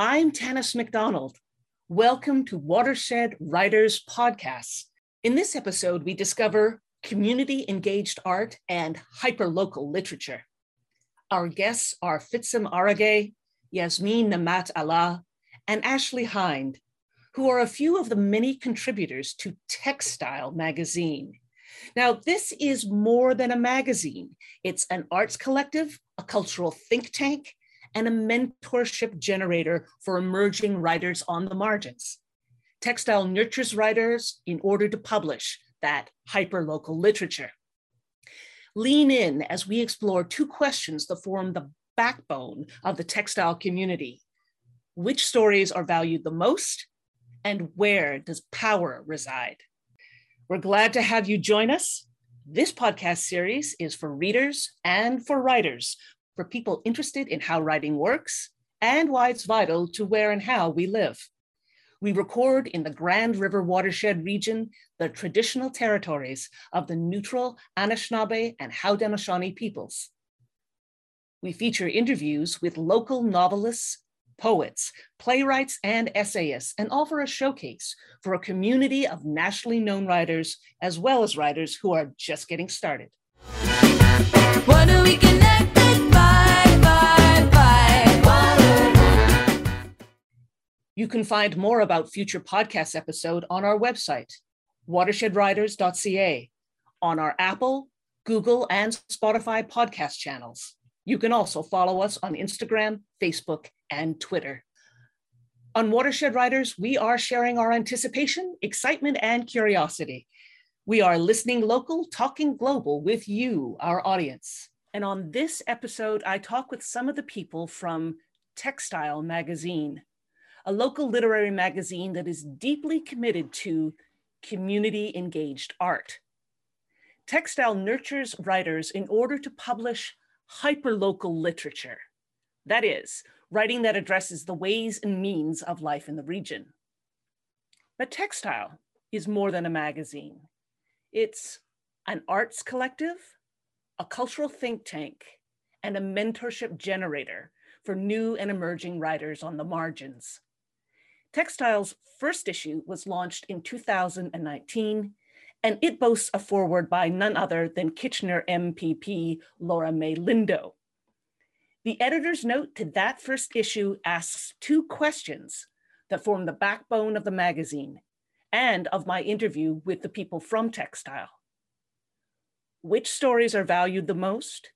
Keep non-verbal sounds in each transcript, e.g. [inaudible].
I'm Tanis MacDonald. Welcome to Watershed Writers Podcast. In this episode, we discover community engaged art and hyperlocal literature. Our guests are Fitsum Areguy, Yasmeen Namett Alla, and Ashley Hynd, who are a few of the many contributors to Textile magazine. Now, this is more than a magazine. It's an arts collective, a cultural think tank, and a mentorship generator for emerging writers on the margins. Textile nurtures writers in order to publish that hyperlocal literature. Lean in as we explore two questions that form the backbone of the textile community. Which stories are valued the most, and where does power reside? We're glad to have you join us. This podcast series is for readers and for writers, for people interested in how writing works and why it's vital to where and how we live. We record in the Grand River watershed region, the traditional territories of the neutral Anishinaabe and Haudenosaunee peoples. We feature interviews with local novelists, poets, playwrights, and essayists, and offer a showcase for a community of nationally known writers, as well as writers who are just getting started. You can find more about future podcast episode on our website, watershedwriters.ca, on our Apple, Google, and Spotify podcast channels. You can also follow us on Instagram, Facebook, and Twitter. On Watershed Writers, we are sharing our anticipation, excitement, and curiosity. We are listening local, talking global with you, our audience. And on this episode, I talk with some of the people from Textile Magazine, a local literary magazine that is deeply committed to community engaged art. Textile nurtures writers in order to publish hyperlocal literature. That is, writing that addresses the ways and means of life in the region. But Textile is more than a magazine. It's an arts collective, a cultural think tank, and a mentorship generator for new and emerging writers on the margins. Textile's first issue was launched in 2019, and it boasts a foreword by none other than Kitchener MPP Laura Mae Lindo. The editor's note to that first issue asks two questions that form the backbone of the magazine and of my interview with the people from Textile. Which stories are valued the most?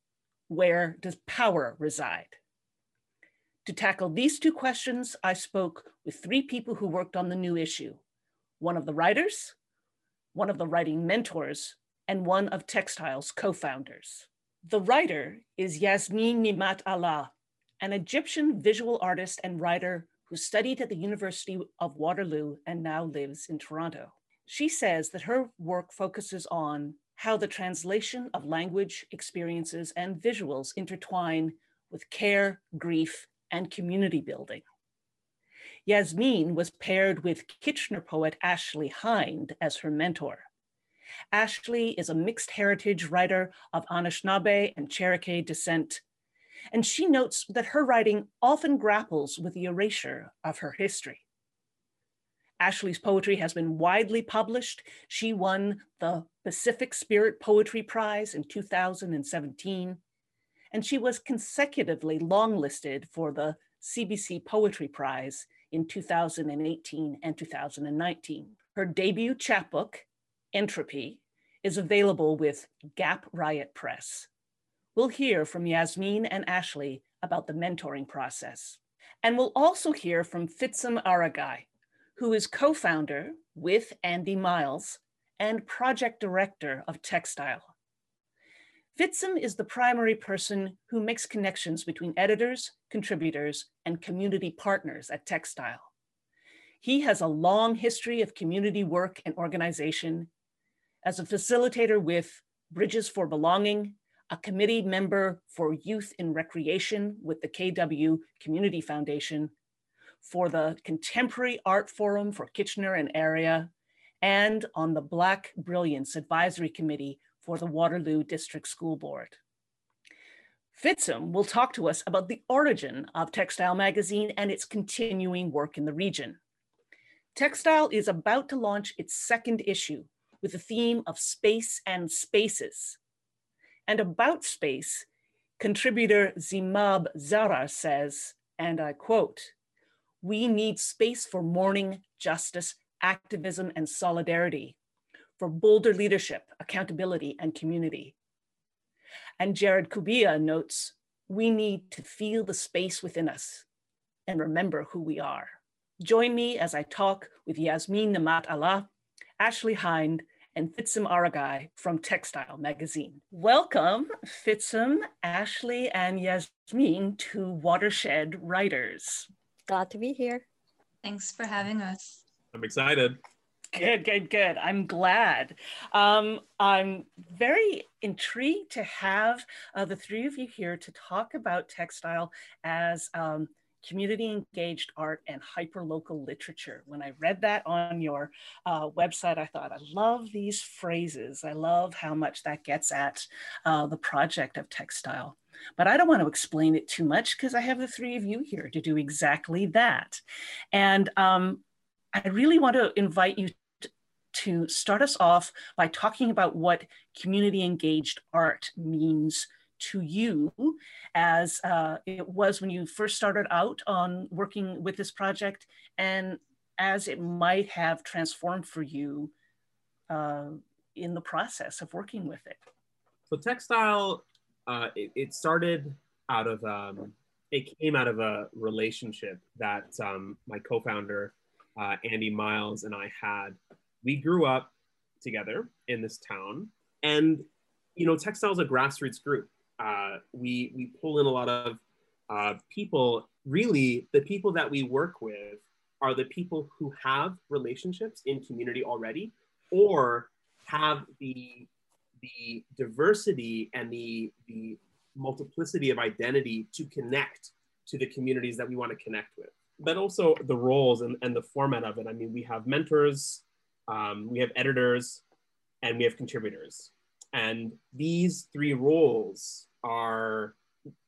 Where does power reside? To tackle these two questions, I spoke with three people who worked on the new issue one of the writers, one of the writing mentors, and one of Textile's co founders. The writer is Yasmeen Namett Alla, an Egyptian visual artist and writer who studied at the University of Waterloo and now lives in Toronto. She says that her work focuses on how the translation of language, experiences, and visuals intertwine with care, grief, and community building. Yasmeen was paired with Kitchener poet Ashley Hynd as her mentor. Ashley is a mixed heritage writer of Anishinaabe and Cherokee descent, and she notes that her writing often grapples with the erasure of her history. Ashley's poetry has been widely published. She won the Pacific Spirit Poetry Prize in 2017, and she was consecutively longlisted for the CBC Poetry Prize in 2018 and 2019. Her debut chapbook, Entropy, is available with Gap Riot Press. We'll hear from Yasmeen and Ashley about the mentoring process. And we'll also hear from Fitsum Areguy, who is co founder with Andy Miles and project director of Textile. Fitsum is the primary person who makes connections between editors, contributors, and community partners at Textile. He has a long history of community work and organization as a facilitator with Bridges for Belonging, a committee member for Youth in Recreation with the KW Community Foundation, for the Contemporary Art Forum for Kitchener and area, and on the Black Brilliance Advisory Committee for the Waterloo District School Board. Fitsum will talk to us about the origin of Textile Magazine and its continuing work in the region. Textile is about to launch its second issue with the theme of space and spaces. And about space, contributor Zimab Zara says, and I quote, we need space for mourning, justice, activism, and solidarity, for bolder leadership, accountability, and community. And Jared Kubia notes, we need to feel the space within us and remember who we are. Join me as I talk with Yasmeen Namett Alla, Ashley Hynd, and Fitsum Areguy from Textile Magazine. Welcome, Fitsum, Ashley, and Yasmeen to Watershed Writers. Glad to be here. Thanks for having us. I'm excited. Good, good, good. I'm glad. Um, I'm very intrigued to have uh, the three of you here to talk about textile as um, community engaged art and hyperlocal literature. When I read that on your uh, website, I thought, I love these phrases. I love how much that gets at uh, the project of textile. But I don't want to explain it too much because I have the three of you here to do exactly that. And um, I really want to invite you to start us off by talking about what community engaged art means to you as uh, it was when you first started out on working with this project and as it might have transformed for you uh, in the process of working with it. So textile, uh, it, it, started out of, um, it came out of a relationship that um, my co-founder uh, Andy Miles and I had. We grew up together in this town, and you know, textile is a grassroots group. Uh, we we pull in a lot of uh, people. Really, the people that we work with are the people who have relationships in community already, or have the the diversity and the the multiplicity of identity to connect to the communities that we want to connect with but also the roles and, and the format of it. I mean, we have mentors, um, we have editors, and we have contributors. And these three roles are,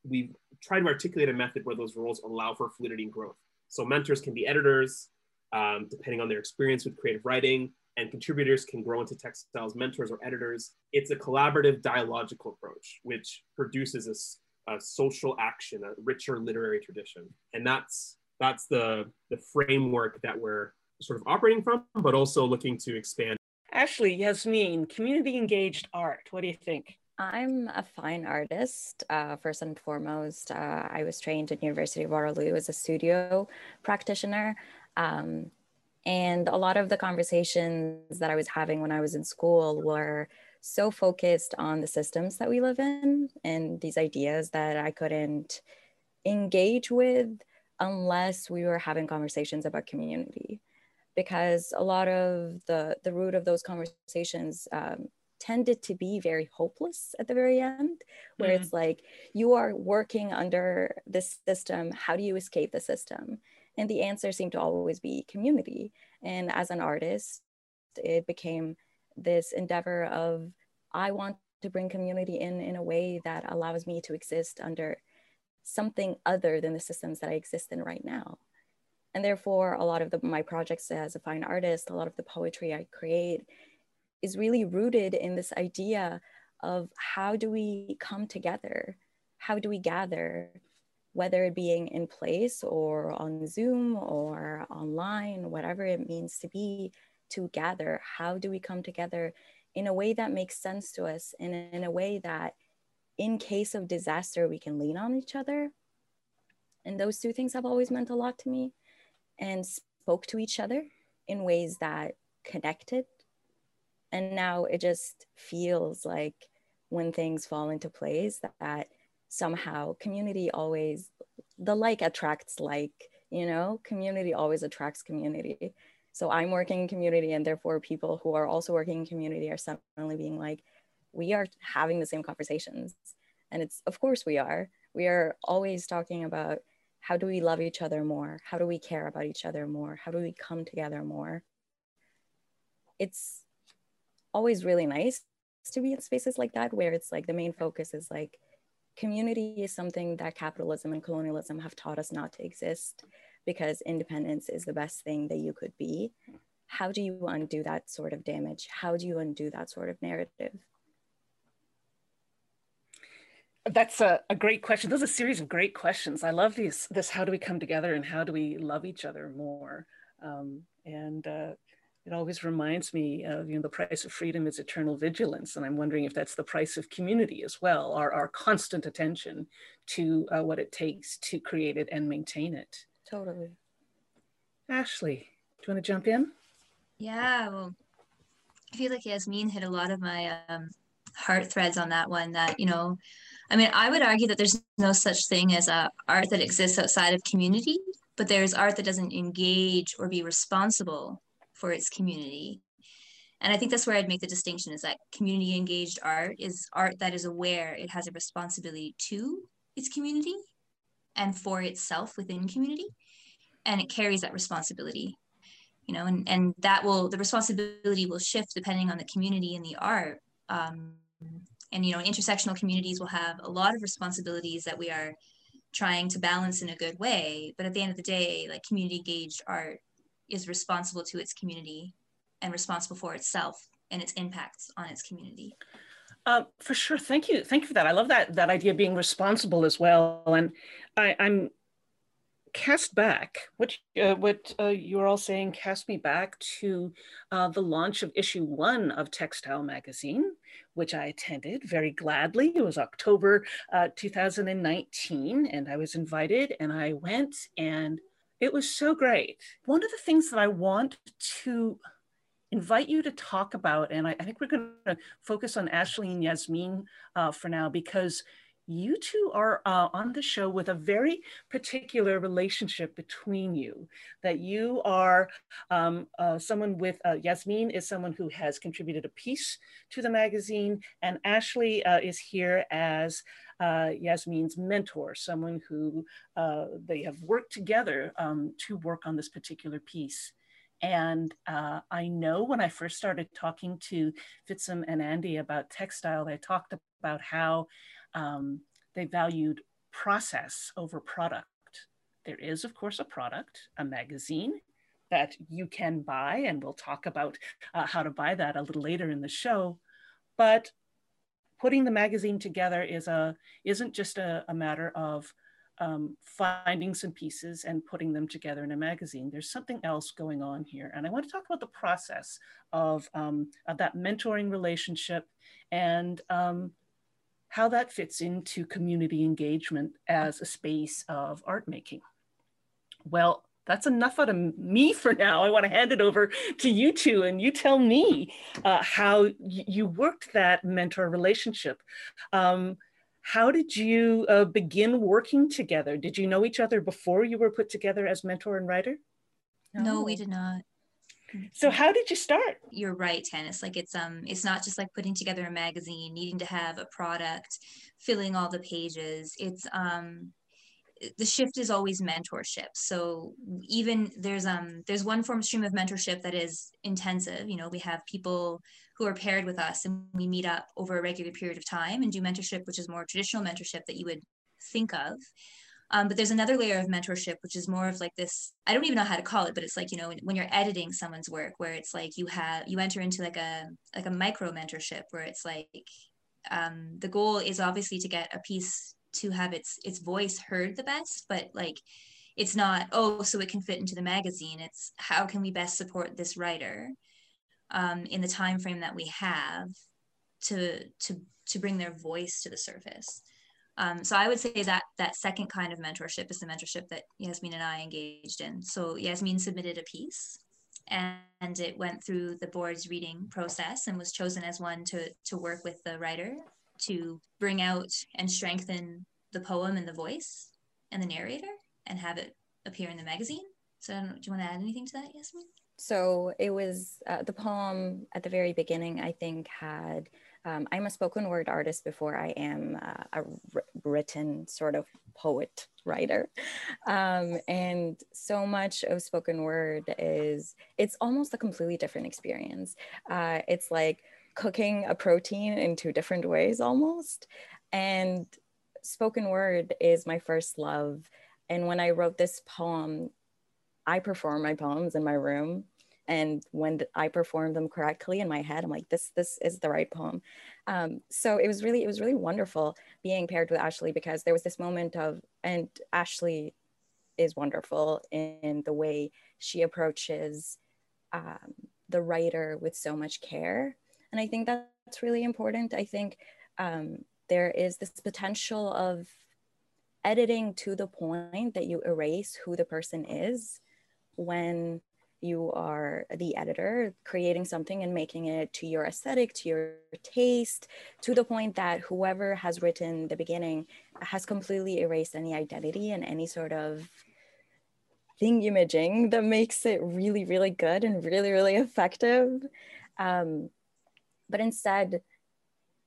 we've tried to articulate a method where those roles allow for fluidity and growth. So mentors can be editors, um, depending on their experience with creative writing, and contributors can grow into textiles mentors or editors. It's a collaborative dialogical approach, which produces a, a social action, a richer literary tradition. And that's that's the the framework that we're sort of operating from, but also looking to expand. Ashley, Yasmeen, community engaged art. What do you think? I'm a fine artist, uh, first and foremost. Uh, I was trained at University of Waterloo as a studio practitioner. Um, and a lot of the conversations that I was having when I was in school were so focused on the systems that we live in and these ideas that I couldn't engage with unless we were having conversations about community because a lot of the the root of those conversations um, tended to be very hopeless at the very end where mm-hmm. it's like you are working under this system how do you escape the system and the answer seemed to always be community and as an artist it became this endeavor of i want to bring community in in a way that allows me to exist under something other than the systems that I exist in right now. And therefore, a lot of the, my projects as a fine artist, a lot of the poetry I create is really rooted in this idea of how do we come together? How do we gather, whether it being in place or on Zoom or online, whatever it means to be, to gather? How do we come together in a way that makes sense to us and in a way that in case of disaster, we can lean on each other. And those two things have always meant a lot to me and spoke to each other in ways that connected. And now it just feels like when things fall into place that, that somehow community always, the like attracts like, you know, community always attracts community. So I'm working in community, and therefore people who are also working in community are suddenly being like, we are having the same conversations. And it's, of course, we are. We are always talking about how do we love each other more? How do we care about each other more? How do we come together more? It's always really nice to be in spaces like that where it's like the main focus is like community is something that capitalism and colonialism have taught us not to exist because independence is the best thing that you could be. How do you undo that sort of damage? How do you undo that sort of narrative? That's a, a great question. Those are a series of great questions. I love these. This how do we come together and how do we love each other more? Um, and uh, it always reminds me of you know the price of freedom is eternal vigilance and i'm wondering if that's the price of community as well our, our constant attention to uh, what it takes to create it and maintain it totally ashley do you want to jump in yeah well i feel like yasmeen hit a lot of my um, heart threads on that one that you know i mean i would argue that there's no such thing as a art that exists outside of community but there's art that doesn't engage or be responsible for its community. And I think that's where I'd make the distinction is that community engaged art is art that is aware it has a responsibility to its community and for itself within community. And it carries that responsibility, you know, and, and that will, the responsibility will shift depending on the community and the art. Um, and, you know, intersectional communities will have a lot of responsibilities that we are trying to balance in a good way. But at the end of the day, like community engaged art is responsible to its community and responsible for itself and its impacts on its community. Uh, for sure. Thank you. Thank you for that. I love that that idea of being responsible as well. And I, am cast back. What uh, what uh, you're all saying cast me back to uh, the launch of issue one of Textile Magazine, which I attended very gladly. It was October uh, 2019, and I was invited, and I went and it was so great. One of the things that I want to invite you to talk about, and I, I think we're going to focus on Ashley and Yasmeen uh, for now because you two are uh, on the show with a very particular relationship between you. That you are um, uh, someone with, uh, Yasmeen is someone who has contributed a piece to the magazine, and Ashley uh, is here as uh, Yasmeen's mentor, someone who uh, they have worked together um, to work on this particular piece. And uh, I know when I first started talking to Fitsum and Andy about textile, they talked about how um, they valued process over product. There is, of course, a product, a magazine that you can buy, and we'll talk about uh, how to buy that a little later in the show. But putting the magazine together is a isn't just a, a matter of um, finding some pieces and putting them together in a magazine. There's something else going on here. And I want to talk about the process of, um, of that mentoring relationship and um, how that fits into community engagement as a space of art making. Well, that's enough out of me for now. I want to hand it over to you two, and you tell me uh, how you worked that mentor relationship. Um, how did you uh, begin working together? Did you know each other before you were put together as mentor and writer? No, no we did not. So how did you start? You're right, Tanis. Like it's um it's not just like putting together a magazine, needing to have a product, filling all the pages. It's um the shift is always mentorship so even there's um there's one form stream of mentorship that is intensive you know we have people who are paired with us and we meet up over a regular period of time and do mentorship which is more traditional mentorship that you would think of um, but there's another layer of mentorship which is more of like this i don't even know how to call it but it's like you know when, when you're editing someone's work where it's like you have you enter into like a like a micro mentorship where it's like um, the goal is obviously to get a piece to have its its voice heard the best but like it's not oh so it can fit into the magazine. It's how can we best support this writer um, in the time frame that we have to to to bring their voice to the surface um, so I would say that that second kind of mentorship is the mentorship that Yasmeen and I engaged in. So Yasmeen submitted a piece, and it went through the board's reading process and was chosen as one to to work with the writer to bring out and strengthen the poem and the voice and the narrator and have it appear in the magazine. So, do you want to add anything to that, Yasmin? So, it was uh, the poem at the very beginning, I think, had. Um, I'm a spoken word artist before I am uh, a written sort of poet writer. Um, and so much of spoken word is, it's almost a completely different experience. Uh, it's like, cooking a protein in two different ways almost. And spoken word is my first love. And when I wrote this poem, I perform my poems in my room. And when I perform them correctly in my head, I'm like, this, this is the right poem. Um, so it was really, it was really wonderful being paired with Ashley because there was this moment of, and Ashley is wonderful in the way she approaches um, the writer with so much care. And I think that's really important. I think um, there is this potential of editing to the point that you erase who the person is when you are the editor creating something and making it to your aesthetic to your taste to the point that whoever has written the beginning has completely erased any identity and any sort of thing imaging that makes it really really good and really really effective. Um, but instead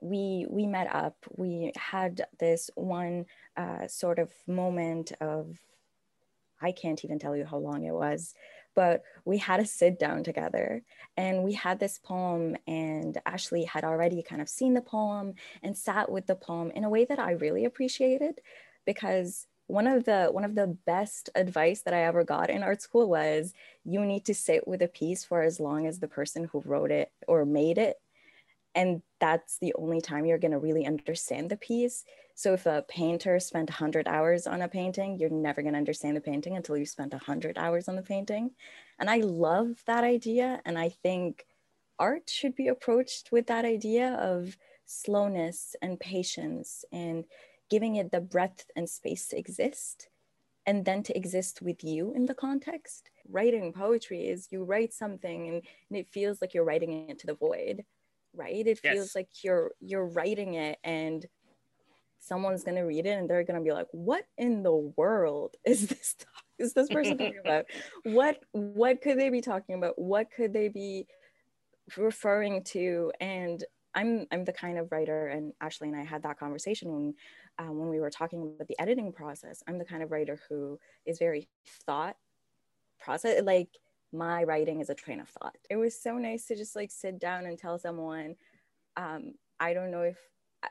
we we met up. We had this one uh, sort of moment of i can't even tell you how long it was but we had a sit down together and we had this poem and ashley had already kind of seen the poem and sat with the poem in a way that i really appreciated because one of the one of the best advice that i ever got in art school was you need to sit with a piece for as long as the person who wrote it or made it. And that's the only time you're going to really understand the piece so if a painter spent 100 hours on a painting you're never going to understand the painting until you spent 100 hours on the painting. And i love that idea and i think art should be approached with that idea of slowness and patience and giving it the breadth and space to exist and then to exist with you in the context. Writing poetry is you write something and, and it feels like you're writing it to the void right? It feels yes. like you're you're writing it and someone's going to read it and they're going to be like what in the world [laughs] is this is this person talking [laughs] about? What what could they be talking about? What could they be referring to? And i'm i'm the kind of writer and ashley and i had that conversation when uh, when we were talking about the editing process. I'm the kind of writer who is very thought process like my writing is a train of thought. It was so nice to just like sit down and tell someone, um, I don't know if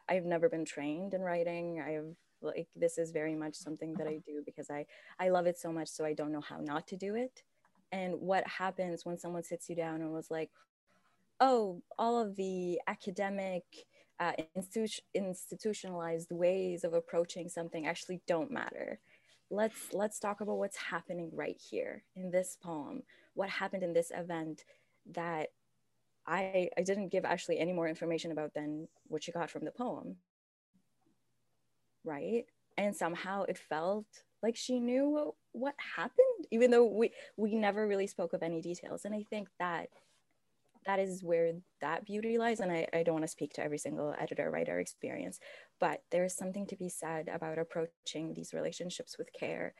I've never been trained in writing. I've like this is very much something that I do because I I love it so much so I don't know how not to do it. And what happens when someone sits you down and was like, "Oh, all of the academic uh, institu- institutionalized ways of approaching something actually don't matter. Let's let's talk about what's happening right here in this poem what happened in this event that I, I didn't give Ashley any more information about than what she got from the poem. Right. And somehow it felt like she knew what, what happened, even though we, we never really spoke of any details. And I think that that is where that beauty lies. And I, I don't want to speak to every single editor writer experience, but there's something to be said about approaching these relationships with care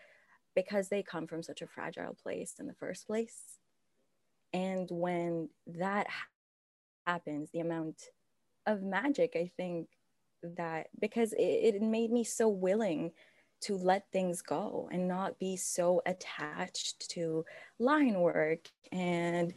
because they come from such a fragile place in the first place. And when that happens, the amount of magic, I think that because it, it made me so willing to let things go and not be so attached to line work and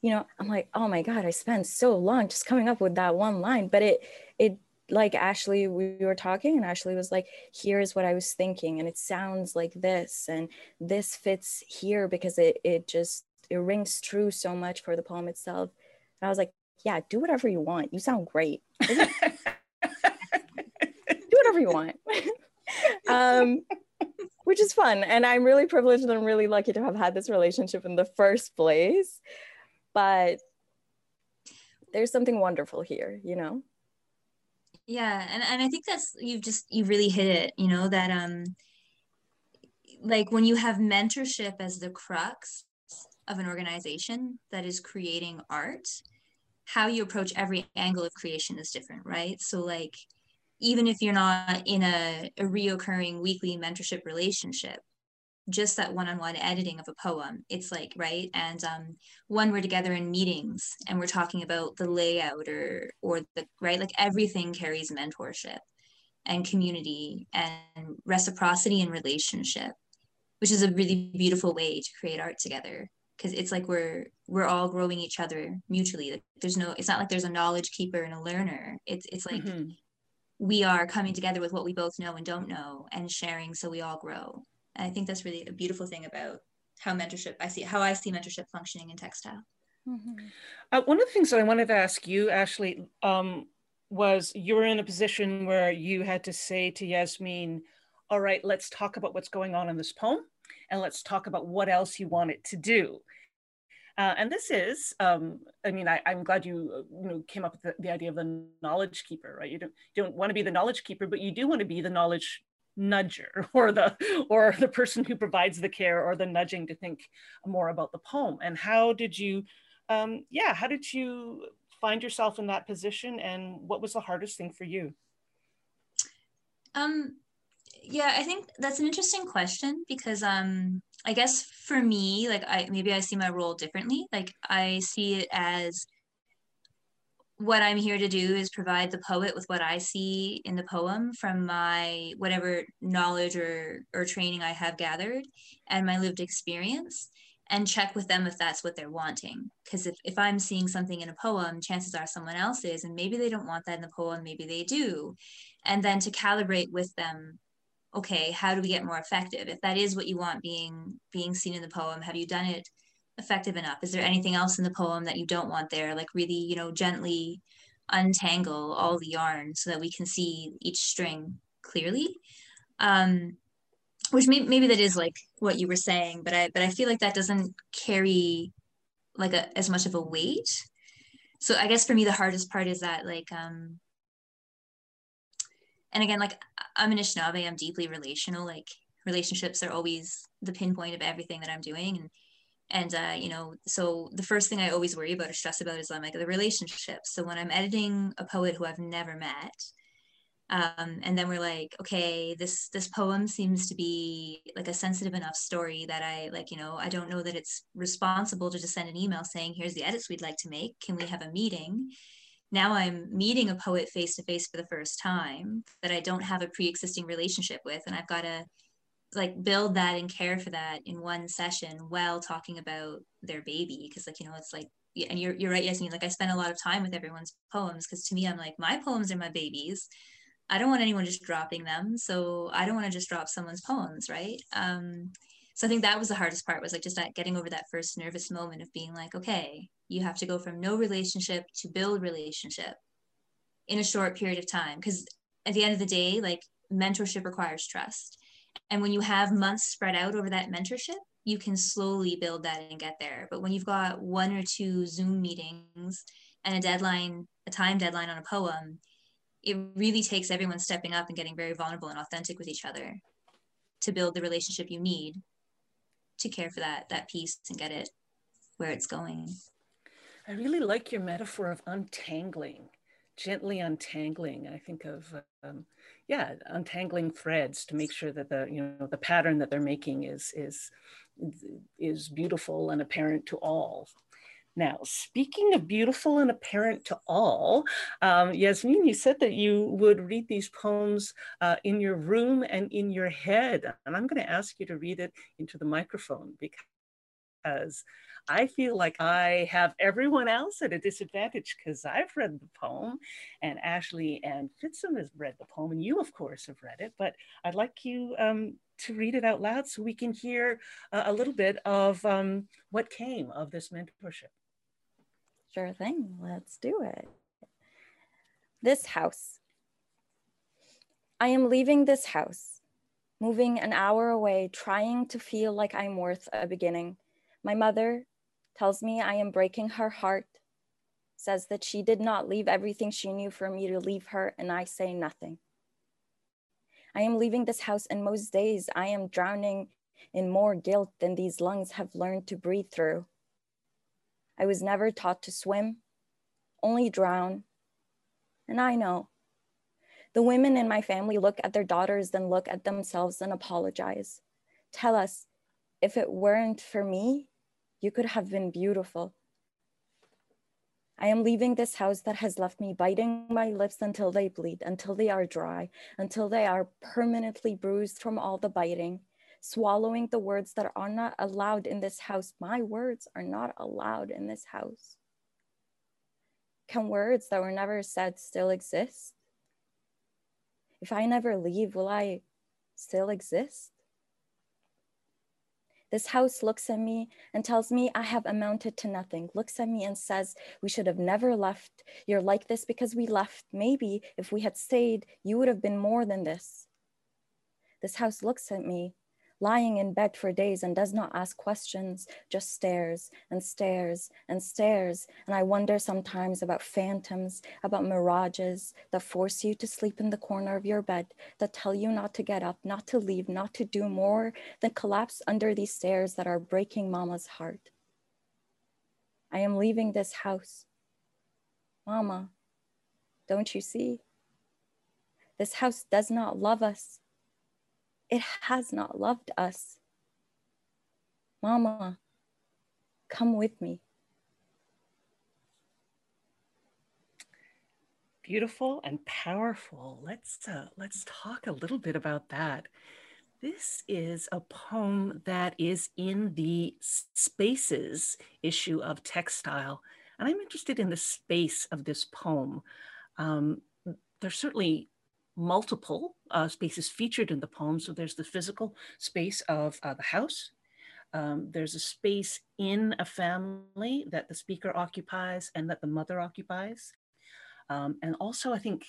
you know i'm like oh my god i spent so long just coming up with that one line but it it like Ashley, we were talking, and Ashley was like, Here's what I was thinking, and it sounds like this, and this fits here because it, it just it rings true so much for the poem itself. And I was like, Yeah, do whatever you want. You sound great. [laughs] do whatever you want. [laughs] um, which is fun. And I'm really privileged and I'm really lucky to have had this relationship in the first place. But there's something wonderful here, you know? yeah and, and i think that's you've just you really hit it you know that um like when you have mentorship as the crux of an organization that is creating art how you approach every angle of creation is different right? So like even if you're not in a, a reoccurring weekly mentorship relationship just that one-on-one editing of a poem it's like right? And um, when we're together in meetings and we're talking about the layout or or the right? Like everything carries mentorship and community and reciprocity and relationship which is a really beautiful way to create art together because it's like we're we're all growing each other mutually like there's no it's not like there's a knowledge keeper and a learner it's it's like mm-hmm we are coming together with what we both know and don't know and sharing so we all grow. And I think that's really a beautiful thing about how mentorship I see how I see mentorship functioning in textile. Mm-hmm. Uh, one of the things that I wanted to ask you, Ashley, um, was you were in a position where you had to say to Yasmeen, "All right, let's talk about what's going on in this poem, and let's talk about what else you want it to do." Uh, and this is, um, I mean, I, am glad you, uh, you know, came up with the, the, idea of the knowledge keeper, right? You don't, you don't want to be the knowledge keeper, but you do want to be the knowledge nudger [laughs] or the or the person who provides the care or the nudging to think more about the poem and how did you um yeah how did you find yourself in that position and what was the hardest thing for you um yeah i think that's an interesting question because um i guess for me like i maybe i see my role differently. Like i see it as what i'm here to do is provide the poet with what i see in the poem from my whatever knowledge or or training i have gathered and my lived experience and check with them if that's what they're wanting. Because if, if i'm seeing something in a poem chances are someone else is and maybe they don't want that in the poem maybe they do. And then to calibrate with them okay how do we get more effective? If that is what you want being being seen in the poem have you done it effective enough? Is there anything else in the poem that you don't want there? Like really you know gently untangle all the yarn so that we can see each string clearly. Um which may, maybe that is like what you were saying but i but i feel like that doesn't carry like a, as much of a weight. So i guess for me the hardest part is that like um and again like i'm an Anishinaabe, i'm deeply relational like relationships are always the pinpoint of everything that i'm doing. And and uh, you know so the first thing i always worry about or stress about is like the relationships. So when i'm editing a poet who i've never met um, and then we're like okay this this poem seems to be like a sensitive enough story that i like you know i don't know that it's responsible to just send an email saying here's the edits we'd like to make. Can we have a meeting now i'm meeting a poet face to face for the first time that i don't have a pre-existing relationship with and i've got to like build that and care for that in one session while talking about their baby because like you know it's like and you're, you're right Yasmeen like I spend a lot of time with everyone's poems because to me I'm like my poems are my babies. I don't want anyone just dropping them so I don't want to just drop someone's poems right? Um so I think that was the hardest part was like just that getting over that first nervous moment of being like okay you have to go from no relationship to build relationship in a short period of time because at the end of the day like mentorship requires trust and when you have months spread out over that mentorship, you can slowly build that and get there. But when you've got one or two Zoom meetings and a deadline, a time deadline on a poem, it really takes everyone stepping up and getting very vulnerable and authentic with each other to build the relationship you need to care for that that piece and get it where it's going. I really like your metaphor of untangling, gently untangling. I think of um, yeah untangling threads to make sure that the you know the pattern that they're making is is is beautiful and apparent to all now, speaking of beautiful and apparent to all, um, Yasmeen, you said that you would read these poems uh, in your room and in your head. And I'm going to ask you to read it into the microphone because I feel like I have everyone else at a disadvantage because I've read the poem and Ashley and Fitsum has read the poem and you of course have read it, but I'd like you um, to read it out loud so we can hear uh, a little bit of um, what came of this mentorship. Sure thing, let's do it. This house. I am leaving this house, moving an hour away, trying to feel like I'm worth a beginning. My mother, tells me I am breaking her heart, says that she did not leave everything she knew for me to leave her, and I say nothing. I am leaving this house, and most days I am drowning in more guilt than these lungs have learned to breathe through. I was never taught to swim, only drown. And I know. The women in my family look at their daughters, then look at themselves and apologize. Tell us, if it weren't for me, you could have been beautiful. I am leaving this house that has left me biting my lips until they bleed, until they are dry, until they are permanently bruised from all the biting, swallowing the words that are not allowed in this house. My words are not allowed in this house. Can words that were never said still exist? If I never leave, will I still exist? This house looks at me and tells me I have amounted to nothing, looks at me and says, We should have never left. You're like this because we left. Maybe if we had stayed, you would have been more than this. This house looks at me lying in bed for days and does not ask questions, just stares and stares and stares. And I wonder sometimes about phantoms, about mirages that force you to sleep in the corner of your bed, that tell you not to get up, not to leave, not to do more than collapse under these stairs that are breaking mama's heart. I am leaving this house. Mama, don't you see? This house does not love us it has not loved us. Mama, come with me. Beautiful and powerful. Let's uh, let's talk a little bit about that. This is a poem that is in the spaces issue of textile, and I'm interested in the space of this poem. Um, there's certainly multiple uh, spaces featured in the poem. So there's the physical space of uh, the house. Um, there's a space in a family that the speaker occupies and that the mother occupies. Um, and also, I think,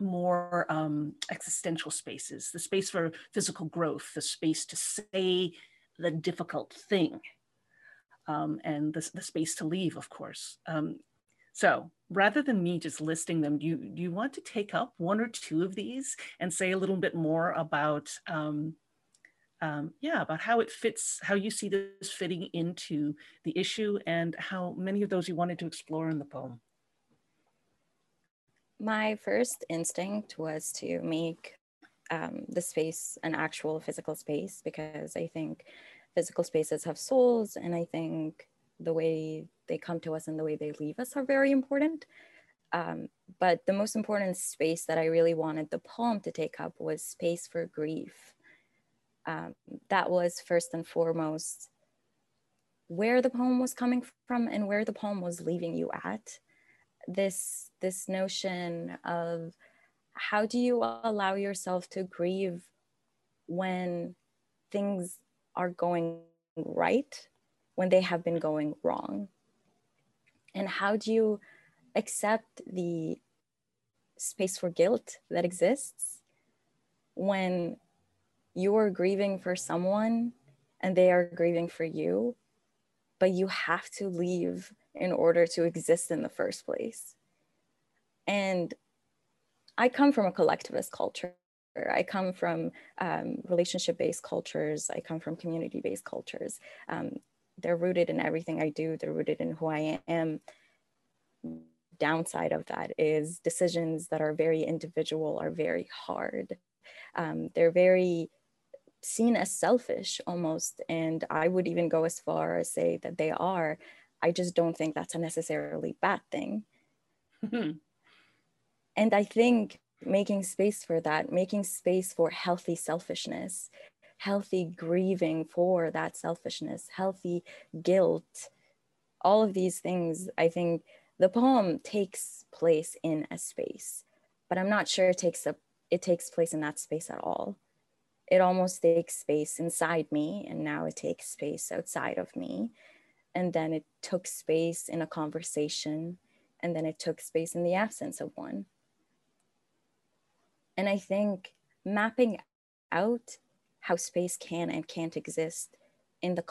more um, existential spaces, the space for physical growth, the space to say the difficult thing, um, and the, the, space to leave, of course. Um, so rather than me just listing them, do you, do you want to take up one or two of these and say a little bit more about, um, um, yeah, about how it fits, how you see this fitting into the issue and how many of those you wanted to explore in the poem? My first instinct was to make um, the space an actual physical space because I think physical spaces have souls and I think the way they come to us and the way they leave us are very important. Um, but the most important space that I really wanted the poem to take up was space for grief. Um, that was first and foremost where the poem was coming from and where the poem was leaving you at. This this notion of how do you allow yourself to grieve when things are going right when they have been going wrong? And how do you accept the space for guilt that exists when you are grieving for someone and they are grieving for you, but you have to leave in order to exist in the first place? And I come from a collectivist culture. I come from um, relationship based cultures. I come from community based cultures. Um, they're rooted in everything I do, they're rooted in who I am. Downside of that is decisions that are very individual are very hard. Um, they're very seen as selfish almost. And I would even go as far as say that they are. I just don't think that's a necessarily bad thing. and I think making space for that, making space for healthy selfishness, healthy grieving for that selfishness, healthy guilt, all of these things, I think the poem takes place in a space, but I'm not sure it takes a it takes place in that space at all. It almost takes space inside me, and now it takes space outside of me. And then it took space in a conversation, and then it took space in the absence of one. And I think mapping out how space can and can't exist in the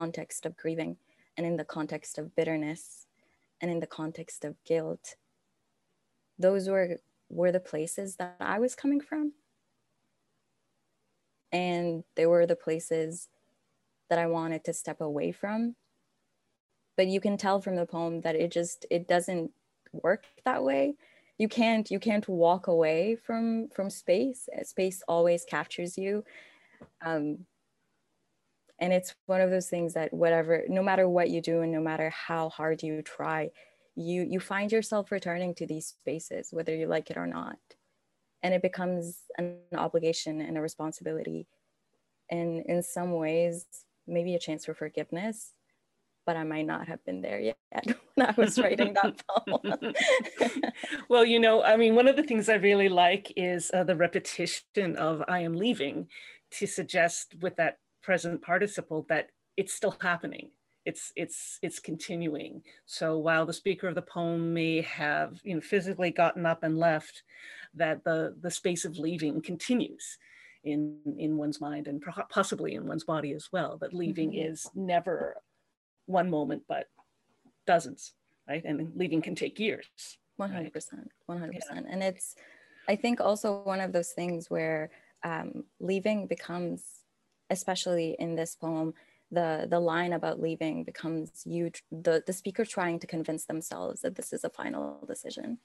context of grieving and in the context of bitterness and in the context of guilt. Those were were the places that i was coming from. And they were the places that i wanted to step away from. But you can tell from the poem that it just it doesn't work that way. You can't you can't walk away from from space. Space always captures you um, and it's one of those things that whatever, no matter what you do and no matter how hard you try, you you find yourself returning to these spaces, whether you like it or not. And it becomes an obligation and a responsibility. And in some ways, maybe a chance for forgiveness. but I might not have been there yet [laughs] when I was writing that [laughs] poem. [laughs] well, you know, I mean, one of the things I really like is uh, the repetition of I am leaving to suggest with that present participle that it's still happening. It's it's it's continuing. So while the speaker of the poem may have you know physically gotten up and left, that the the space of leaving continues in in one's mind and possibly in one's body as well. That leaving mm-hmm. is never one moment, but dozens, right? And leaving can take years. 100%, 100%. Yeah. And it's, I think also one of those things where um, leaving becomes, especially in this poem, the the line about leaving becomes you the the speaker trying to convince themselves that this is a final decision.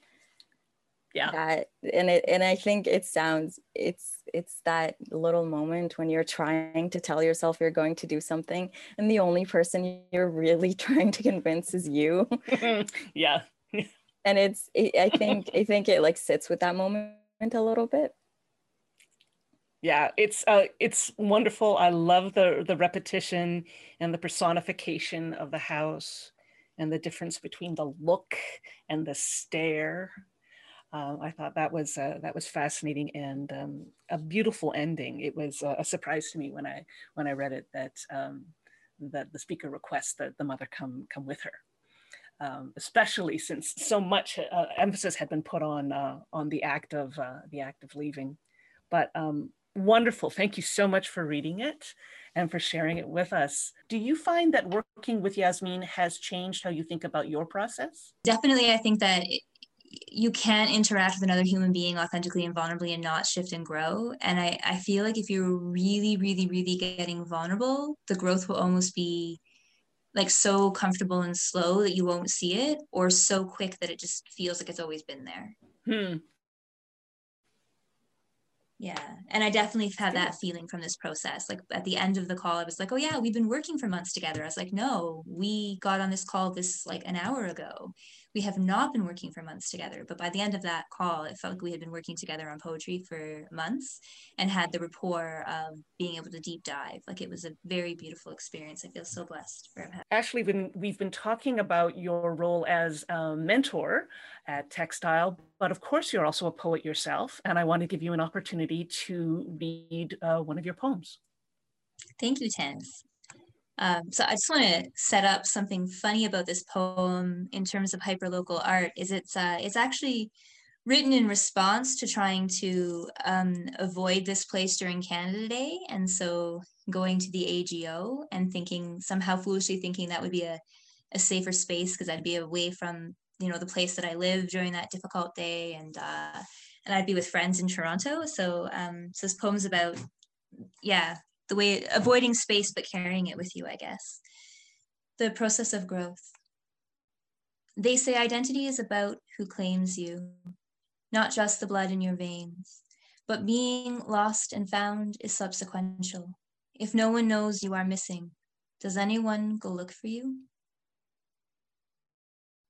Yeah. That and it and i think it sounds it's it's that little moment when you're trying to tell yourself you're going to do something and the only person you're really [laughs] trying to convince is you. [laughs] Yeah. [laughs] And it's it, i think i think it like sits with that moment a little bit yeah it's uh it's wonderful i love the the repetition and the personification of the house and the difference between the look and the stare um, I thought that was uh, that was fascinating and um, a beautiful ending. It was a surprise to me when I when I read it that um, that the speaker requests that the mother come come with her, um, especially since so much uh, emphasis had been put on uh, on the act of uh, the act of leaving. But um, wonderful! Thank you so much for reading it and for sharing it with us. Do you find that working with Yasmeen has changed how you think about your process? Definitely, I think that you can't interact with another human being authentically and vulnerably and not shift and grow. And I, I feel like if you're really, really, really getting vulnerable, the growth will almost be like so comfortable and slow that you won't see it, or so quick that it just feels like it's always been there. Hmm. Yeah. And I definitely had that feeling from this process. Like at the end of the call, I was like, oh, yeah, we've been working for months together. I was like, no, we got on this call this like an hour ago we have not been working for months together. But by the end of that call, it felt like we had been working together on poetry for months and had the rapport of being able to deep dive. Like it was a very beautiful experience. I feel so blessed for having. Actually, when we've been talking about your role as a mentor at Textile, but of course you're also a poet yourself, and I want to give you an opportunity to read uh, one of your poems. Thank you, Tanis. Um, so I just want to set up something funny about this poem in terms of hyperlocal art. Is it's uh, it's actually written in response to trying to um, avoid this place during Canada Day, and so going to the AGO and thinking somehow foolishly thinking that would be a, a safer space because I'd be away from you know the place that I live during that difficult day, and uh, and I'd be with friends in Toronto. So um, so this poem's about yeah the way avoiding space but carrying it with you, I guess. The process of growth. They say identity is about who claims you, not just the blood in your veins, but being lost and found is subsequential. If no one knows you are missing, does anyone go look for you?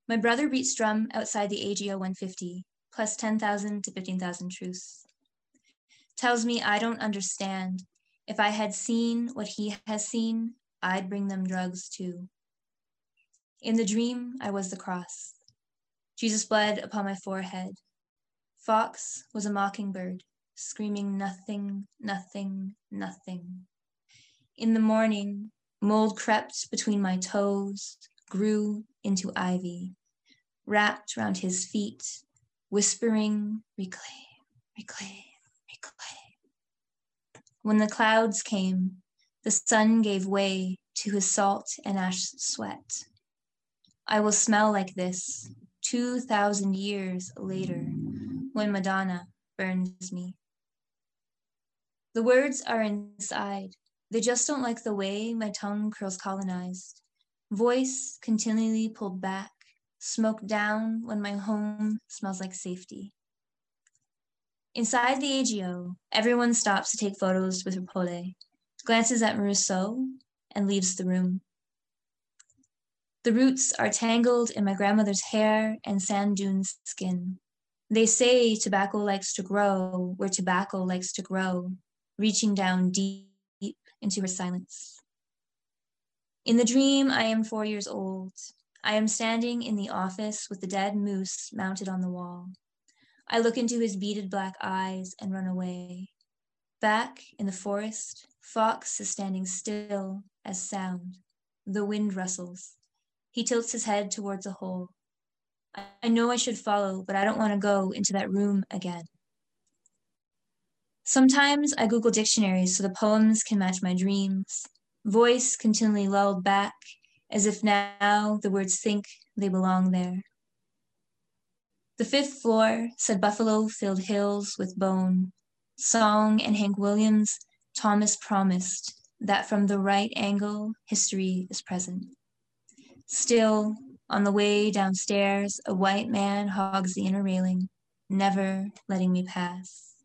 My brother beats drum outside the AGO 150, plus 10,000 to 15,000 truths. Tells me I don't understand if I had seen what he has seen, I'd bring them drugs too. In the dream, I was the cross. Jesus bled upon my forehead. Fox was a mockingbird, screaming nothing, nothing, nothing. In the morning, mold crept between my toes, grew into ivy, wrapped round his feet, whispering, reclaim, reclaim, reclaim. When the clouds came, the sun gave way to his salt and ash sweat. I will smell like this 2,000 years later when Madonna burns me. The words are inside. They just don't like the way my tongue curls colonized. Voice continually pulled back, smoke down when my home smells like safety. Inside the AGO, everyone stops to take photos with Rapole, glances at Rousseau, and leaves the room. The roots are tangled in my grandmother's hair and sand dunes skin. They say tobacco likes to grow where tobacco likes to grow, reaching down deep into her silence. In the dream, I am four years old. I am standing in the office with the dead moose mounted on the wall. I look into his beaded black eyes and run away. Back in the forest, Fox is standing still as sound. The wind rustles. He tilts his head towards a hole. I know I should follow, but I don't want to go into that room again. Sometimes I Google dictionaries so the poems can match my dreams. Voice continually lulled back, as if now the words think they belong there. The fifth floor said buffalo filled hills with bone. Song and Hank Williams, Thomas promised that from the right angle, history is present. Still, on the way downstairs, a white man hogs the inner railing, never letting me pass.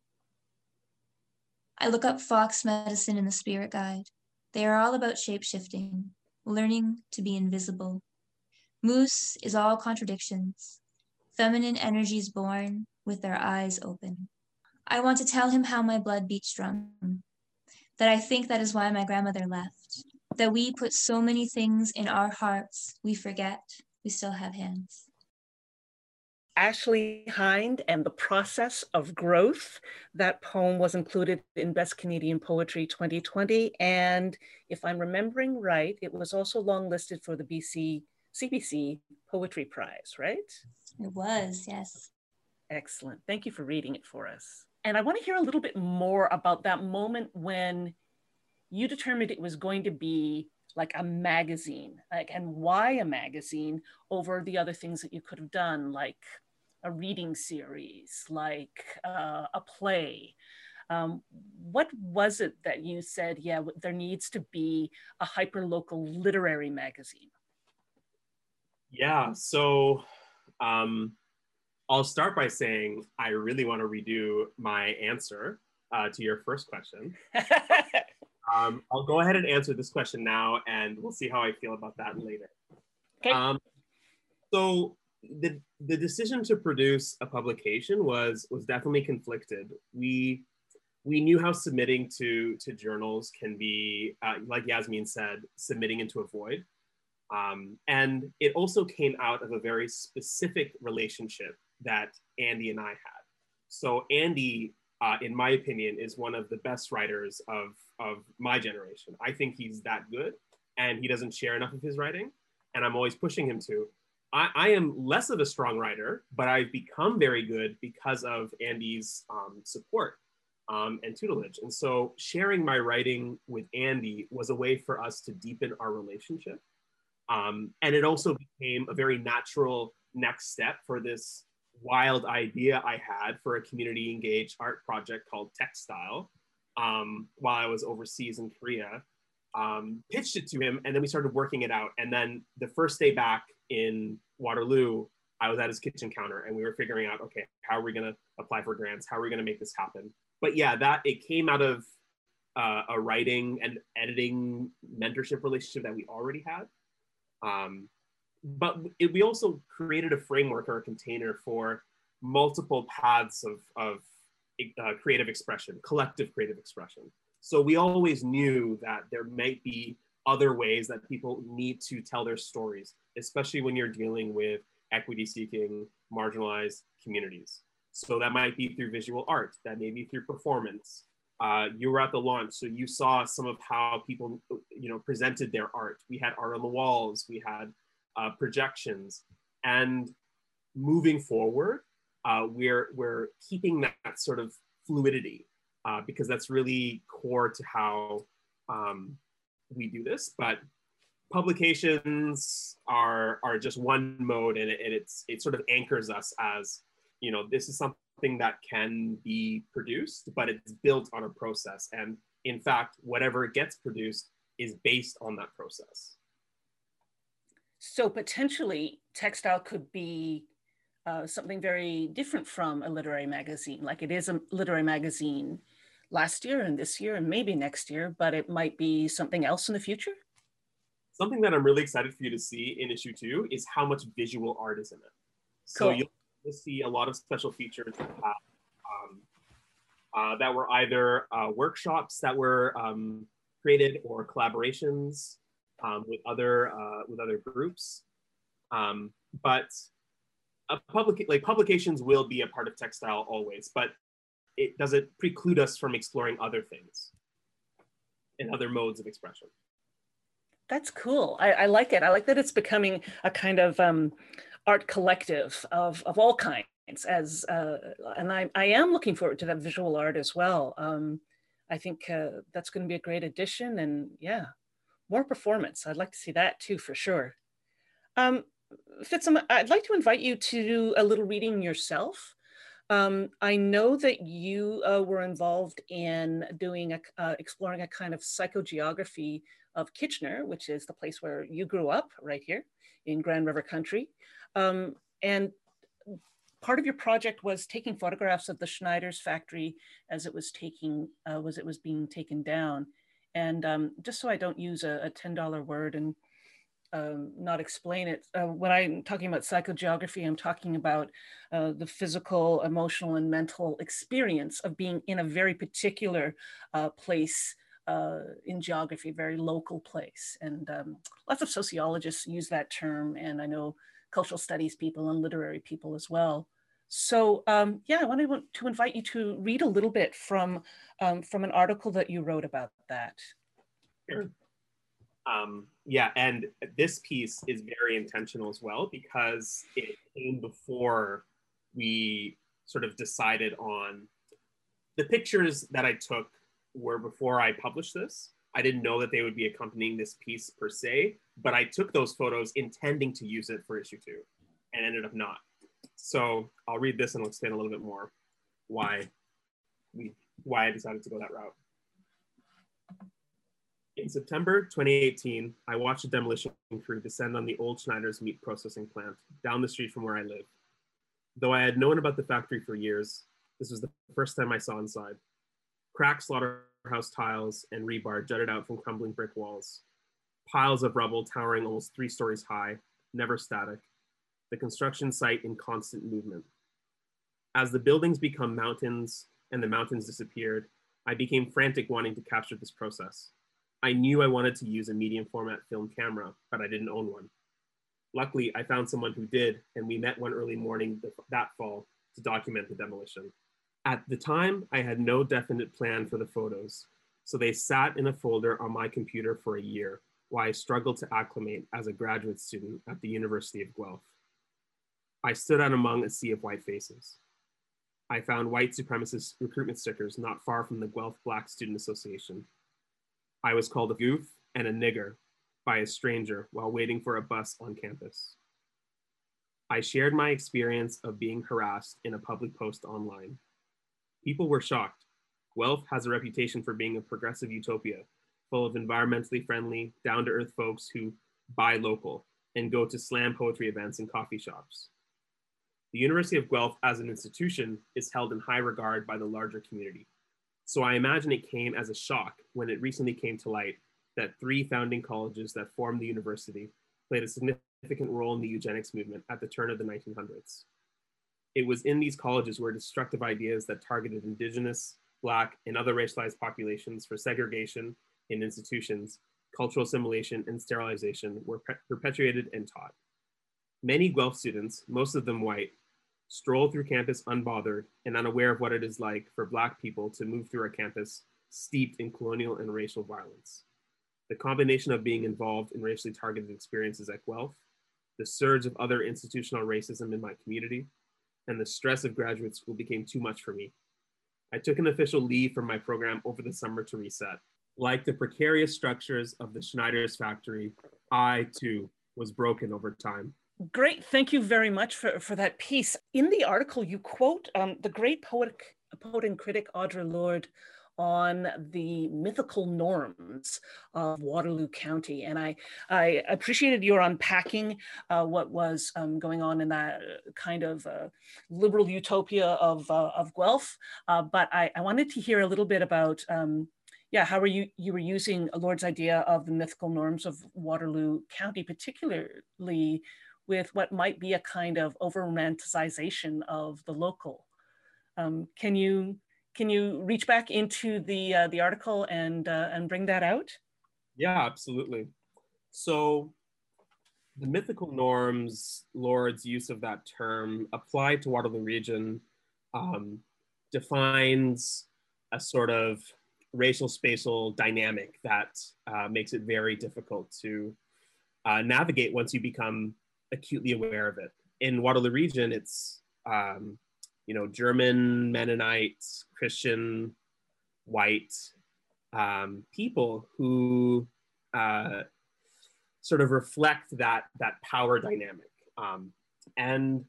I look up Fox medicine in the spirit guide. They are all about shape shifting, learning to be invisible. Moose is all contradictions. Feminine energies born with their eyes open. I want to tell him how my blood beats drum, that I think that is why my grandmother left, that we put so many things in our hearts, we forget we still have hands. Ashley Hynd and the Process of Growth. That poem was included in Best Canadian Poetry 2020. And if I'm remembering right, it was also longlisted for the BC CBC Poetry Prize, right? It was, yes. Excellent. Thank you for reading it for us. And I want to hear a little bit more about that moment when you determined it was going to be like a magazine like and why a magazine over the other things that you could have done like a reading series like uh, a play um, what was it that you said yeah there needs to be a hyper local literary magazine yeah so um, i'll start by saying i really want to redo my answer uh, to your first question [laughs] Um, I'll go ahead and answer this question now, and we'll see how I feel about that later. Okay. Um, so the the decision to produce a publication was was definitely conflicted. We we knew how submitting to to journals can be, uh, like Yasmeen said, submitting into a void. Um, and it also came out of a very specific relationship that Andy and I had. So Andy uh, in my opinion, is one of the best writers of, of my generation. I think he's that good and he doesn't share enough of his writing. And I'm always pushing him to. I, I am less of a strong writer, but I've become very good because of Andy's um, support um, and tutelage. And so sharing my writing with Andy was a way for us to deepen our relationship. Um, and it also became a very natural next step for this wild idea I had for a community engaged art project called Textile um, while I was overseas in Korea. Um, pitched it to him, and then we started working it out. And then the first day back in Waterloo, I was at his kitchen counter, and we were figuring out, okay, how are we going to apply for grants? How are we going to make this happen? But yeah, that it came out of uh, a writing and editing mentorship relationship that we already had. Um, but it, we also created a framework or a container for multiple paths of, of uh, creative expression, collective creative expression. So we always knew that there might be other ways that people need to tell their stories, especially when you're dealing with equity seeking, marginalized communities. So that might be through visual art, that may be through performance. Uh, you were at the launch, so you saw some of how people, you know, presented their art. We had art on the walls, we had uh, projections. And moving forward, uh, we're, we're keeping that, that sort of fluidity uh, because that's really core to how um, we do this. But publications are, are just one mode and, it, and it's, it sort of anchors us as, you know, this is something that can be produced, but it's built on a process. And in fact, whatever gets produced is based on that process. So potentially textile could be uh, something very different from a literary magazine. Like it is a literary magazine last year and this year and maybe next year, but it might be something else in the future. Something that I'm really excited for you to see in issue two is how much visual art is in it. So cool. you'll see a lot of special features that, um, uh, that were either uh, workshops that were um, created or collaborations um, with other uh, with other groups. Um, but a public like publications will be a part of textile always, but it doesn't preclude us from exploring other things and other modes of expression. That's cool. I, I like it. I like that it's becoming a kind of um, art collective of, of all kinds. As uh, and I, I am looking forward to that visual art as well. Um, I think uh, that's going to be a great addition, and yeah, more performance. I'd like to see that too for sure. Um, I'd like to invite you to do a little reading yourself. Um, I know that you uh, were involved in doing a, uh, exploring a kind of psychogeography of Kitchener, which is the place where you grew up, right here in Grand River Country. Um, and part of your project was taking photographs of the Schneider's factory as it was taking uh, was it was being taken down. And um, just so I don't use a, a $10 word and um, not explain it. Uh, when I'm talking about psychogeography, I'm talking about uh, the physical, emotional, and mental experience of being in a very particular uh, place uh, in geography, very local place. And um, lots of sociologists use that term, and I know cultural studies people and literary people as well. So um, yeah, I wanted to invite you to read a little bit from, um, from an article that you wrote about that. Sure. Um, yeah, and this piece is very intentional as well because it came before we sort of decided on the pictures that I took were before I published this. I didn't know that they would be accompanying this piece per se, but I took those photos intending to use it for issue two and ended up not. So I'll read this and explain a little bit more why we why I decided to go that route. In September 2018, I watched a demolition crew descend on the old Schneider's meat processing plant down the street from where I live. Though I had known about the factory for years, this was the first time I saw inside. Cracked slaughterhouse tiles and rebar jutted out from crumbling brick walls. Piles of rubble towering almost three stories high, never static. The construction site in constant movement. As the buildings become mountains and the mountains disappeared, I became frantic wanting to capture this process. I knew I wanted to use a medium format film camera, but I didn't own one. Luckily, I found someone who did, and we met one early morning that fall to document the demolition. At the time, I had no definite plan for the photos, so they sat in a folder on my computer for a year while I struggled to acclimate as a graduate student at the University of Guelph. I stood out among a sea of white faces. I found white supremacist recruitment stickers not far from the Guelph Black Student Association I was called a goof and a nigger by a stranger while waiting for a bus on campus. I shared my experience of being harassed in a public post online. People were shocked. Guelph has a reputation for being a progressive utopia, full of environmentally friendly, down to earth folks who buy local and go to slam poetry events and coffee shops. The University of Guelph as an institution is held in high regard by the larger community. So I imagine it came as a shock when it recently came to light that three founding colleges that formed the university played a significant role in the eugenics movement at the turn of the 1900s. It was in these colleges where destructive ideas that targeted indigenous, black, and other racialized populations for segregation in institutions, cultural assimilation, and sterilization were perpetuated and taught. Many Guelph students, most of them white, stroll through campus unbothered and unaware of what it is like for Black people to move through a campus steeped in colonial and racial violence. The combination of being involved in racially targeted experiences at Guelph, the surge of other institutional racism in my community, and the stress of graduate school became too much for me. I took an official leave from my program over the summer to reset. Like the precarious structures of the Schneider's factory, I too was broken over time. Great. Thank you very much for, for that piece. In the article, you quote um, the great poet, poet and critic Audre Lorde on the mythical norms of Waterloo County. And I, I appreciated your unpacking uh, what was um, going on in that kind of uh, liberal utopia of, uh, of Guelph. Uh, but I, I, wanted to hear a little bit about um, yeah, how were you, you were using Lorde's idea of the mythical norms of Waterloo County, particularly with what might be a kind of over romanticization of the local. Um, can you can you reach back into the uh, the article and uh, and bring that out? Yeah, absolutely. So the mythical norms, Lorde's use of that term applied to Waterloo Region um, defines a sort of racial spatial dynamic that uh, makes it very difficult to uh, navigate once you become acutely aware of it. In Waterloo Region, it's um, you know German, Mennonite, Christian, white um, people who uh, sort of reflect that that power dynamic. Um, and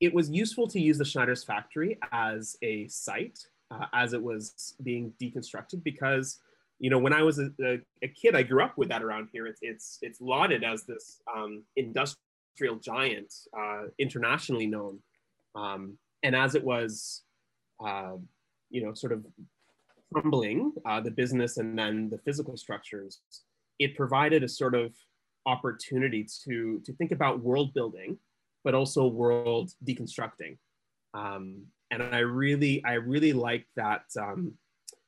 it was useful to use the Schneider's factory as a site uh, as it was being deconstructed because you know when I was a, a, a, kid, I grew up with that around here. It's it's it's lauded as this um, industrial giant, uh, internationally known. Um, and as it was, uh, you know, sort of crumbling uh, the business and then the physical structures, it provided a sort of opportunity to to think about world building, but also world deconstructing. Um, and I really, I really like that. Um,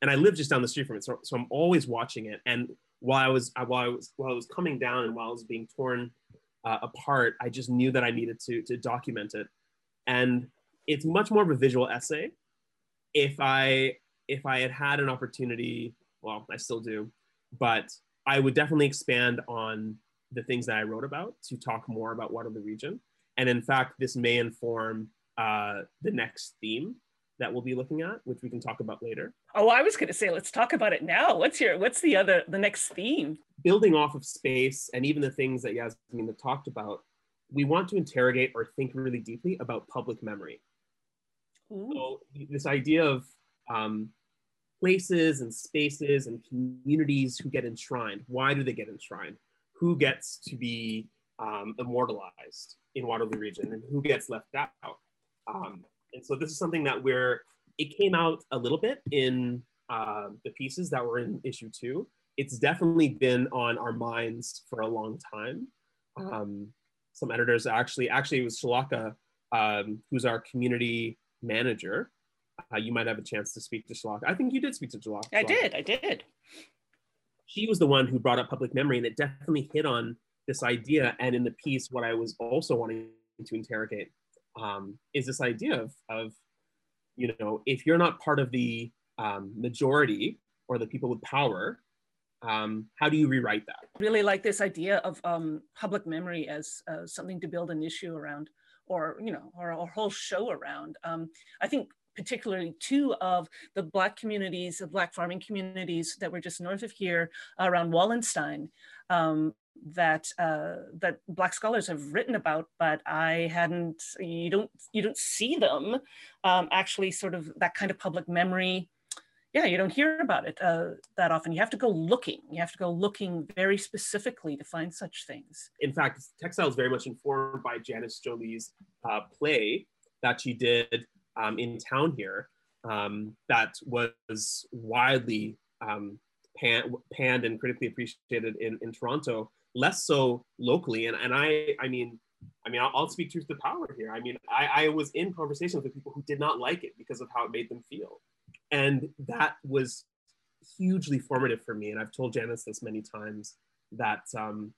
and I live just down the street from it, so, so I'm always watching it. And while I was while I was while I was coming down and while I was being torn uh, apart, I just knew that I needed to to document it. And it's much more of a visual essay. If I if I had had an opportunity, well, I still do, but I would definitely expand on the things that I wrote about to talk more about Waterloo Region. And in fact, this may inform uh, the next theme that we'll be looking at, which we can talk about later. Oh, I was going to say, let's talk about it now. What's your, what's the other, the next theme? Building off of space and even the things that Yasmeen talked about, we want to interrogate or think really deeply about public memory. Ooh. So this idea of um, places and spaces and communities who get enshrined. Why do they get enshrined? Who gets to be um, immortalized in Waterloo region and who gets left out? Um, and so this is something that we're, it came out a little bit in uh, the pieces that were in issue two. It's definitely been on our minds for a long time. Um, some editors actually, actually it was Shalaka, um, who's our community manager. Uh, you might have a chance to speak to Shalaka. I think you did speak to Shalaka. I did, I did. She was the one who brought up public memory and it definitely hit on this idea. And in the piece, what I was also wanting to interrogate um, is this idea of, of, you know, if you're not part of the um, majority or the people with power, um, how do you rewrite that? Really like this idea of um, public memory as uh, something to build an issue around, or you know, or a whole show around. Um, I think particularly two of the Black communities, the Black farming communities that were just north of here around Wallenstein, um, that uh, that Black scholars have written about, but I hadn't. You don't you don't see them um, actually. Sort of that kind of public memory. Yeah, you don't hear about it uh, that often. You have to go looking. You have to go looking very specifically to find such things. In fact, textile is very much informed by Janice Jolie's uh, play that she did um, in town here um, that was widely um, pan, panned and critically appreciated in, in Toronto less so locally. And, and I, I mean, I mean, I'll, speak truth to power here. I mean, I, I was in conversations with people who did not like it because of how it made them feel. And that was hugely formative for me. And I've told Janice this many times that um,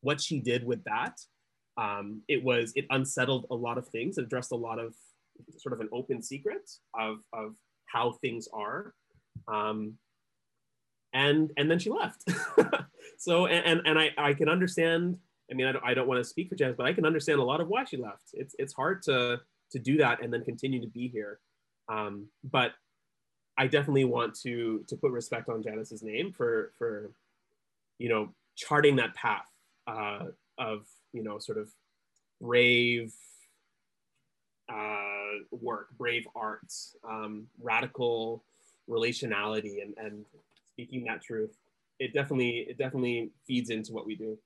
what she did with that, um, it was, it unsettled a lot of things. It addressed a lot of sort of an open secret of, of how things are. Um, and, and then she left. [laughs] so and and I I can understand. I mean, I don't, I don't want to speak for Janice, but I can understand a lot of why she left. It's it's hard to to do that and then continue to be here. Um, but I definitely want to to put respect on Janice's name for for you know charting that path uh, of you know sort of brave uh, work, brave art, um, radical relationality, and and speaking that truth it definitely it definitely feeds into what we do.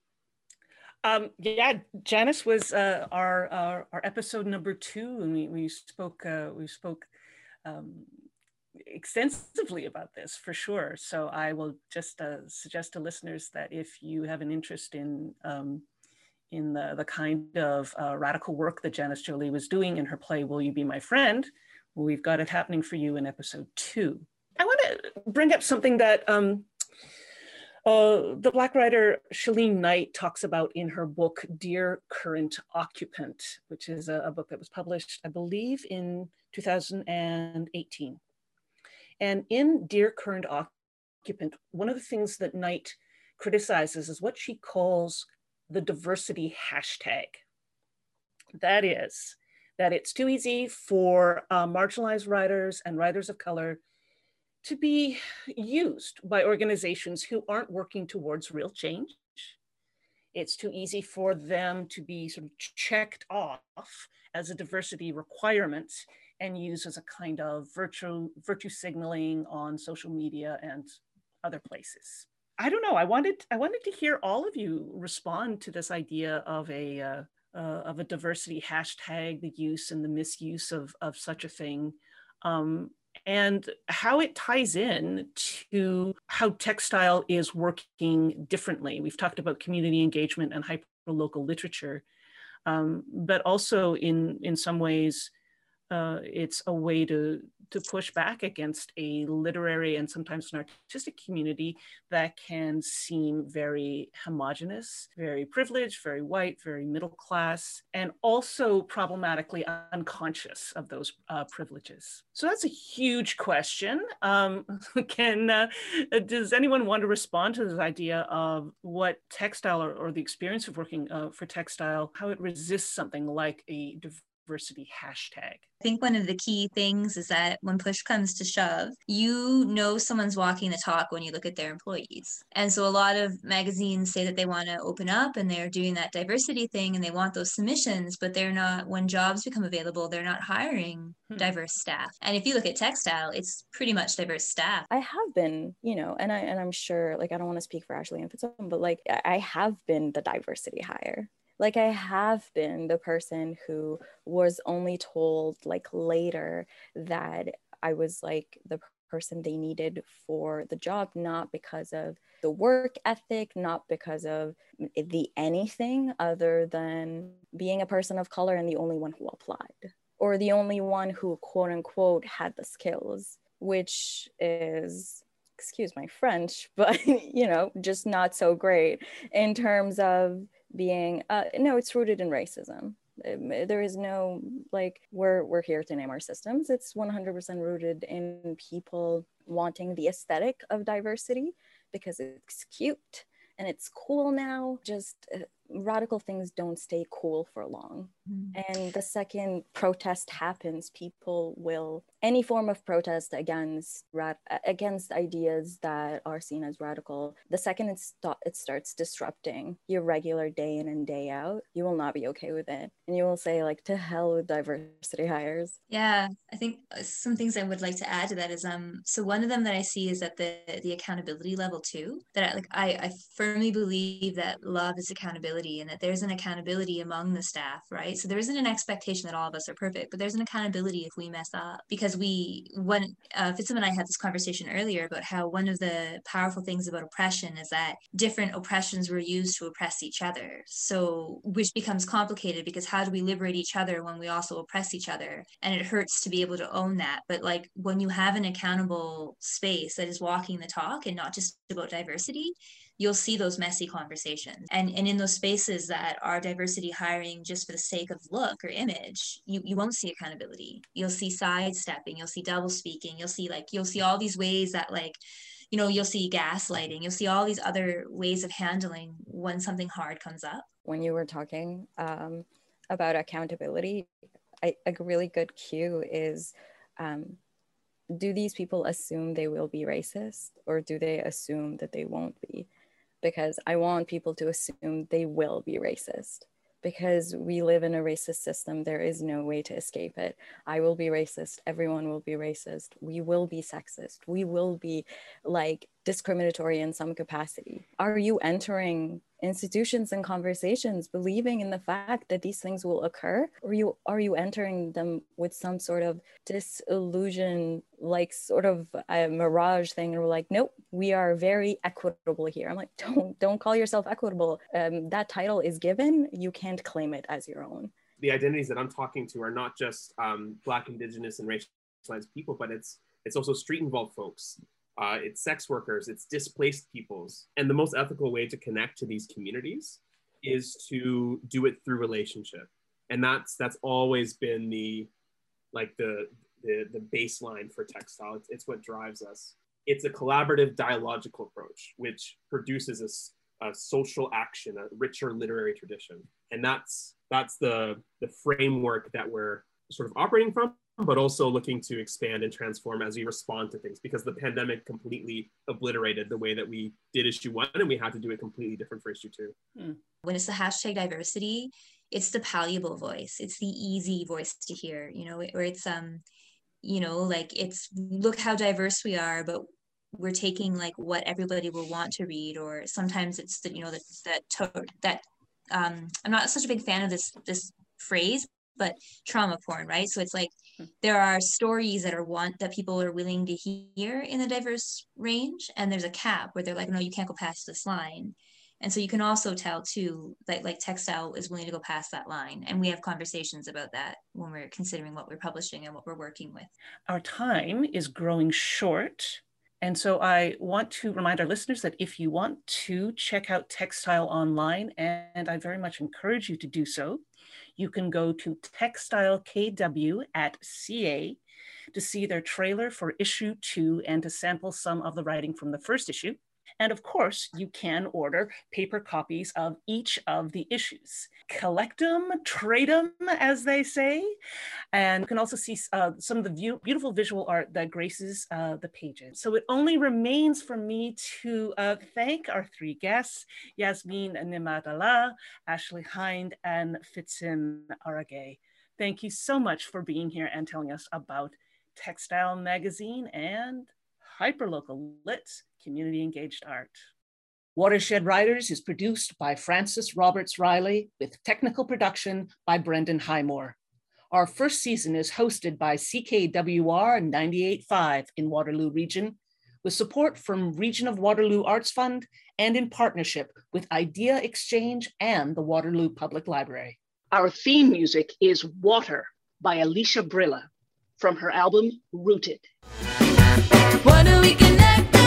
Um, yeah, Janice was uh, our, our, our episode number two, and we we spoke uh, we spoke um, extensively about this for sure. So I will just uh, suggest to listeners that if you have an interest in um, in the the kind of uh, radical work that Janice Jolie was doing in her play "Will You Be My Friend," we've got it happening for you in episode two. I want to bring up something that um, Uh, the Black writer Chelene Knight talks about in her book, Dear Current Occupant, which is a, a book that was published, I believe, in 2018. And in Dear Current Occupant, one of the things that Knight criticizes is what she calls the diversity hashtag. That is, that it's too easy for uh, marginalized writers and writers of color to be used by organizations who aren't working towards real change. It's too easy for them to be sort of checked off as a diversity requirement and used as a kind of virtue, virtue signaling on social media and other places. I don't know. I wanted I wanted to hear all of you respond to this idea of a uh, uh, of a diversity hashtag, the use and the misuse of of such a thing. Um, and how it ties in to how textile is working differently. We've talked about community engagement and hyperlocal literature, um, but also in, in some ways, uh, it's a way to to push back against a literary and sometimes an artistic community that can seem very homogenous, very privileged, very white, very middle class, and also problematically unconscious of those uh, privileges. So that's a huge question. Um, [laughs] can uh, does anyone want to respond to this idea of what textile or, or the experience of working uh, for textile, how it resists something like a diversity hashtag? I think one of the key things is that when push comes to shove, you know someone's walking the talk when you look at their employees. And so a lot of magazines say that they want to open up and they're doing that diversity thing and they want those submissions, but they're not, when jobs become available, they're not hiring hmm. diverse staff. And if you look at textile, it's pretty much diverse staff. I have been, you know, and I and I'm sure like I don't want to speak for Ashley and Fitsum, but like I have been the diversity hire like I have been the person who was only told like later that I was like the person they needed for the job, not because of the work ethic, not because of the anything other than being a person of color and the only one who applied, or the only one who, quote unquote, had the skills, which is excuse my French, [laughs] but you know, just not so great in terms of being uh, no it's rooted in racism. Um, there is no like we're we're here to name our systems. It's 100% rooted in people wanting the aesthetic of diversity because it's cute and it's cool now. Just uh, radical things don't stay cool for long. Mm. And the second protest happens, people will any form of protest against against ideas that are seen as radical. The second it, st- it starts disrupting your regular day in and day out, you will not be okay with it, and you will say like to hell with diversity hires. Yeah, I think uh, some things I would like to add to that is um so one of them that I see is at the the accountability level too. That I, like I I firmly believe that love is accountability accountability and that there's an accountability among the staff, right? So there isn't an expectation that all of us are perfect, but there's an accountability if we mess up. Because we, when uh, and I had this conversation earlier about how one of the powerful things about oppression is that different oppressions were used to oppress each other. So, which becomes complicated because how do we liberate each other when we also oppress each other? And it hurts to be able to own that. But like when you have an accountable space that is walking the talk and not just about diversity, you'll see those messy conversations. And, and in those spaces that are diversity hiring just for the sake of look or image, you, you won't see accountability. You'll see sidestepping, you'll see double speaking, you'll see like, you'll see all these ways that like, you know, you'll see gaslighting, you'll see all these other ways of handling when something hard comes up. When you were talking um, about accountability, I, a really good cue is um, do these people assume they will be racist or do they assume that they won't be? Because I want people to assume they will be racist because we live in a racist system. There is no way to escape it. I will be racist. Everyone will be racist. We will be sexist. We will be like discriminatory in some capacity. Are you entering institutions and conversations believing in the fact that these things will occur? Or you are you entering them with some sort of disillusion like sort of a mirage thing and we're like nope we are very equitable here. I'm like don't don't call yourself equitable. Um, that title is given. You can't claim it as your own. The identities that i'm talking to are not just um, black indigenous and racialized people but it's it's also street involved folks uh, it's sex workers, it's displaced peoples. And the most ethical way to connect to these communities is to do it through relationship. And that's that's always been the like the the, the baseline for textile. It's, it's what drives us. It's a collaborative dialogical approach, which produces a, a social action, a richer literary tradition. And that's that's the the framework that we're sort of operating from but also looking to expand and transform as we respond to things because the pandemic completely obliterated the way that we did issue one and we had to do it completely different for issue two. Hmm. When it's the hashtag diversity, it's the palatable voice. It's the easy voice to hear, you know, where it's, um, you know, like it's look how diverse we are, but we're taking like what everybody will want to read, or sometimes it's that, you know, that, that, that, um, I'm not such a big fan of this, this phrase, but trauma porn, right? So it's like there are stories that are want that people are willing to hear in the diverse range, and there's a cap where they're like, no, you can't go past this line. And so you can also tell too that like textile is willing to go past that line. And we have conversations about that when we're considering what we're publishing and what we're working with. Our time is growing short. And so I want to remind our listeners that if you want to check out Textile online, and I very much encourage you to do so, you can go to textilekw at CA to see their trailer for issue two and to sample some of the writing from the first issue. And of course, you can order paper copies of each of the issues. Collect them, trade them, as they say. And you can also see uh, some of the view- beautiful visual art that graces uh, the pages. So it only remains for me to uh, thank our three guests, Yasmeen Namett Alla, Ashley Hynd, and Fitsum Areguy. Thank you so much for being here and telling us about Textile Magazine and Hyperlocal Lit community engaged art. Watershed Writers is produced by Frances Roberts Reilly with technical production by Brendon Highmore. Our first season is hosted by CKWR 98.5 in Waterloo Region with support from Region of Waterloo Arts Fund and in partnership with Idea Exchange and the Waterloo Public Library. Our theme music is Water by Alysha Brilla from her album Rooted. What do we connect?